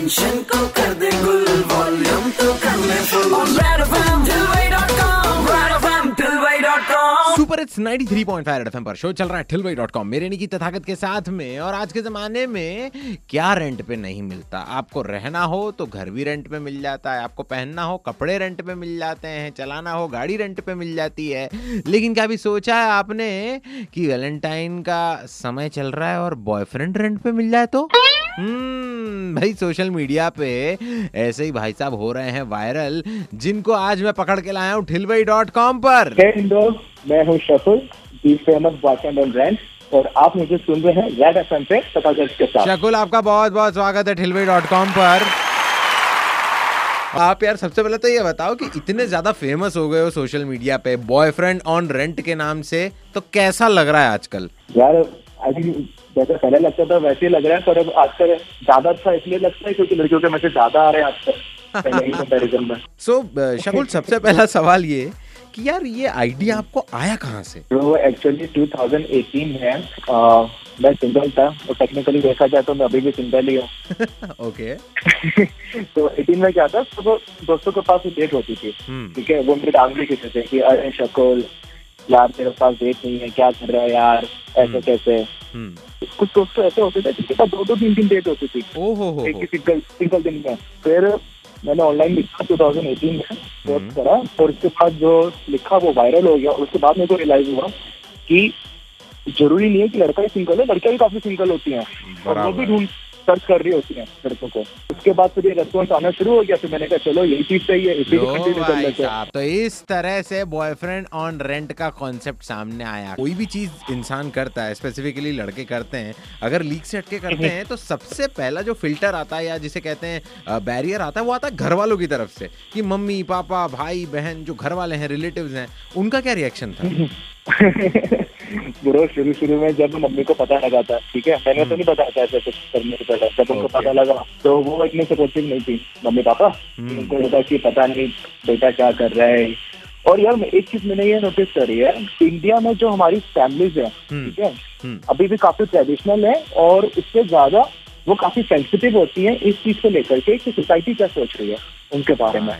Tension को कर दे गुल वॉल्यूम तो कर ले full दिलवाई.com red FM super hits 93.5 FM पर शो चल रहा है ठिलवाई डॉट कॉम मेरे की तथागत के साथ में और आज के जमाने में क्या रेंट पे नहीं मिलता? आपको रहना हो तो घर भी रेंट पे मिल जाता है, आपको पहनना हो, कपड़े रेंट पे मिल जाते हैं, चलाना हो, गाड़ी रेंट पे मिल जाती है। लेकिन कभी सोचा है आपने कि वैलेंटाइन का समय चल रहा है और बॉयफ्रेंड रेंट पे मिल जाए तो? हम्म भाई सोशल मीडिया पे ऐसे ही भाई साहब हो रहे हैं वायरल जिनको आज मैं पकड़ के लाया हूँ ठिलवई डॉट कॉम पर। मैं हूँ शफुल the famous boyfriend on rent और आप मुझे सुन रहे हैं रेड एफ़ एम पे के साथ। शकुल आपका बहुत बहुत स्वागत है ठिलवई डॉट कॉम पर। आप यार सबसे पहले तो ये बताओ कि इतने ज़्यादा फ़ेमस हो गए हो सोशल मीडिया पे बॉयफ्रेंड ऑन रेंट के नाम से तो कैसा लग रहा है आजकल? यार आई थिंक जैसे पहले लगता था वैसे ही लग रहा है पर अब आजकल ज़्यादा अच्छा इसलिए लगता है क्योंकि लड़कियों के मैसेज ज़्यादा आ रहे हैं आजकल पहले ही कंपैरिजन में। सो शकुल सबसे पहला सवाल ये कि यार ये आइडिया आपको आया कहाँ से? तो एक्चुअली 2018 में आ, मैं सिंगल था और टेक्निकली देखा जाए तो मैं अभी भी सिंगल ही हूँ। ओके तो 18 में क्या था तो दोस्तों के पास डेट होती थी। हम्म। ठीक है वो मेरे टांग भी खींचते थे कि अरे शकुल यार तेरे पास डेट नहीं है क्या कर रहा है यार? ऐसे कैसे? हम्म। कुछ दोस्त तो ऐसे होते थे जिनके पास दो दो तीन तीन डेट होती थी एक ही। सिंगल सिंगल दिन में। फिर मैंने ऑनलाइन लिखा 2018 में। हम्म। पोस्ट करा और उसके बाद जो लिखा वो वायरल हो गया। और उसके बाद मेरे को रियलाइज़ हुआ कि ज़रूरी नहीं है कि लड़का ही सिंगल है लड़कियाँ भी काफ़ी सिंगल होती हैं। और वो भी। ढूंढ सर्च कर रही होती हैं लड़कों को उसके बाद फिर ये रेस्पॉन्स आना शुरू हो गया फिर मैंने कहा चलो यही चीज़ सही है इसी कंटिन्यू कर लेते हैं तो इस तरह से बॉयफ्रेंड ऑन रेंट का कॉन्सेप्ट सामने आया। कोई भी चीज़ इंसान करता है स्पेसिफिकली लड़के करते हैं अगर लीक से हटके करते हैं तो सबसे पहला जो फ़िल्टर आता है या जिसे कहते हैं बैरियर आता है वो आता है घर वालों की तरफ़ से कि मम्मी पापा भाई बहन जो घर वाले हैं रिलेटिव्स हैं उनका क्या रिएक्शन था? ब्रो शुरू शुरू में जब मम्मी को पता लगा था ठीक है? मैंने तो नहीं बताया था ऐसे कुछ करने से पहले जब उनको पता लगा तो वो इतने सपोर्टिव नहीं थी मम्मी पापा। हम्म। उनको लगा कि पता नहीं बेटा क्या कर रहा है? और यार एक चीज़ मैंने ये नोटिस करी है इंडिया में जो हमारी फैमिलीज़ है हम्म। ठीक है? हम्म। अभी भी काफ़ी ट्रेडिशनल है और उससे ज़्यादा वो काफ़ी सेंसिटिव होती है इस चीज़ को लेकर के कि सोसाइटी क्या सोच रही है उनके बारे में।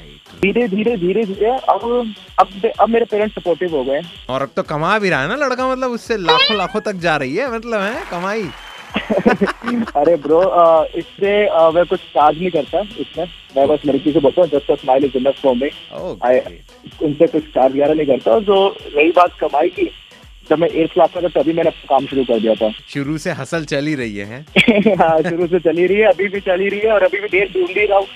धीरे धीरे धीरे धीरे अब अब अब मेरे पेरेंट्स सपोर्टिव हो गए और अब तो कमा भी रहा है ना लड़का मतलब उससे लाखों लाखों तक जा रही है मतलब है कमाई। अरे ब्रो इससे मैं कुछ चार्ज नहीं करता इसमें। मैं बस लड़की से बोलता हूँ just smile is enough for me उनसे कुछ चार्ज वगैरह नहीं करता जो रही बात कमाई की जब मैं एट्थ क्लास में था तभी मैंने काम शुरू कर दिया था। शुरू से हसल चल ही रही है हाँ? शुरू से चली रही है अभी भी चली रही है और अभी भी डेट ढूंढ ही रहा हूँ।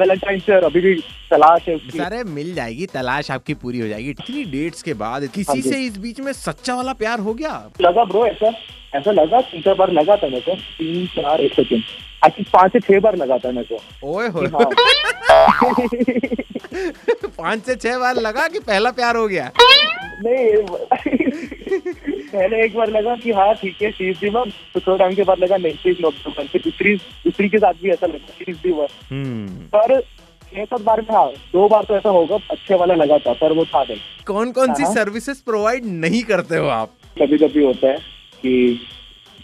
वैलेंटाइन से अभी भी तलाश है उसकी। सारे मिल जाएगी तलाश आपकी पूरी हो जाएगी। इतनी डेट्स के बाद हाँ किसी से इस बीच में सच्चा वाला प्यार हो गया? लगा ब्रो ऐसा ऐसा लगा तीन चार बार लगा था मेरे को। तीन चार एक सेकेंड एक्चुअली पाँच से छह बार लगा था मेरे को। ओए हो। हाँ। पाँच से छह बार लगा कि पहला प्यार हो गया? नहीं पहले एक बार लगा कि हाँ ठीक है शीज दी वन तो थोड़ा टाइम के बाद लगा नहीं शीज नॉट वन फिर दूसरी दूसरी के साथ भी ऐसा लगा शीज दी वन पर छह सात बार में हाँ दो बार तो ऐसा होगा अच्छे वाला लगा था पर वो था नहीं। कौन कौन सी हाँ। सर्विसेज़ प्रोवाइड नहीं करते हो आप? कभी कभी होता है कि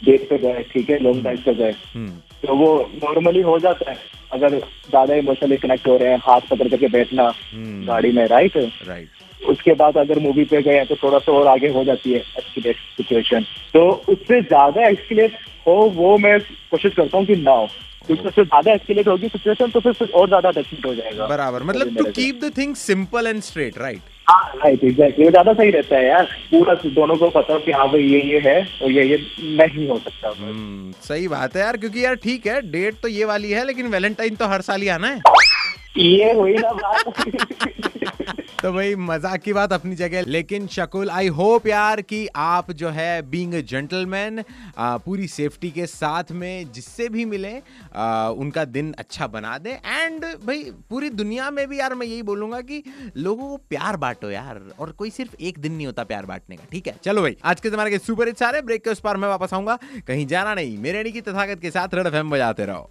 डेट पे गए ठीक है लॉन्ग ड्राइव पे गए। हम्म। तो वो नॉर्मली हो जाता है। अगर ज़्यादा इमोशनली कनेक्ट हो रहे हैं हाथ पकड़ करके बैठना हम्म। गाड़ी में राइट राइट उसके बाद अगर मूवी पे गए तो थोड़ा सा और आगे हो जाती है एक्सकिलेट सिचुएशन तो उससे ज़्यादा एक्सकिलेट हो वो मैं कोशिश करता हूँ कि ना हो। क्योंकि उससे ज़्यादा एक्सकिलेट होगी सिचुएशन तो फिर और ज़्यादा अटैचमेंट हो जाएगा। बराबर। मतलब to keep the thing simple and straight right हाँ राइट एग्जैक्टली वो ज़्यादा सही रहता है यार। पूरा दोनों को पता हो कि हाँ भाई ये ये है और ये ये नहीं हो सकता। हम्म सही बात है यार क्योंकि यार ठीक है डेट तो ये वाली है लेकिन वैलेंटाइन तो हर साल ही आना है। ये हुई ना बात। तो भाई मज़ाक की बात अपनी जगह लेकिन शकुल आई होप यार कि आप जो है बीइंग अ जेंटलमैन पूरी सेफ्टी के साथ में जिससे भी मिले आ, उनका दिन अच्छा बना दे। एंड भाई पूरी दुनिया में भी यार मैं यही बोलूँगा कि लोगों को प्यार बांटो यार और कोई सिर्फ़ एक दिन नहीं होता प्यार बांटने का ठीक है? चलो भाई आज के जमाने के सुपर हिट सारे ब्रेक के उस पर मैं वापस आऊँगा। कहीं जाना नहीं मेरे नहीं की तथागत के साथ रेड एफएम बजाते रहो।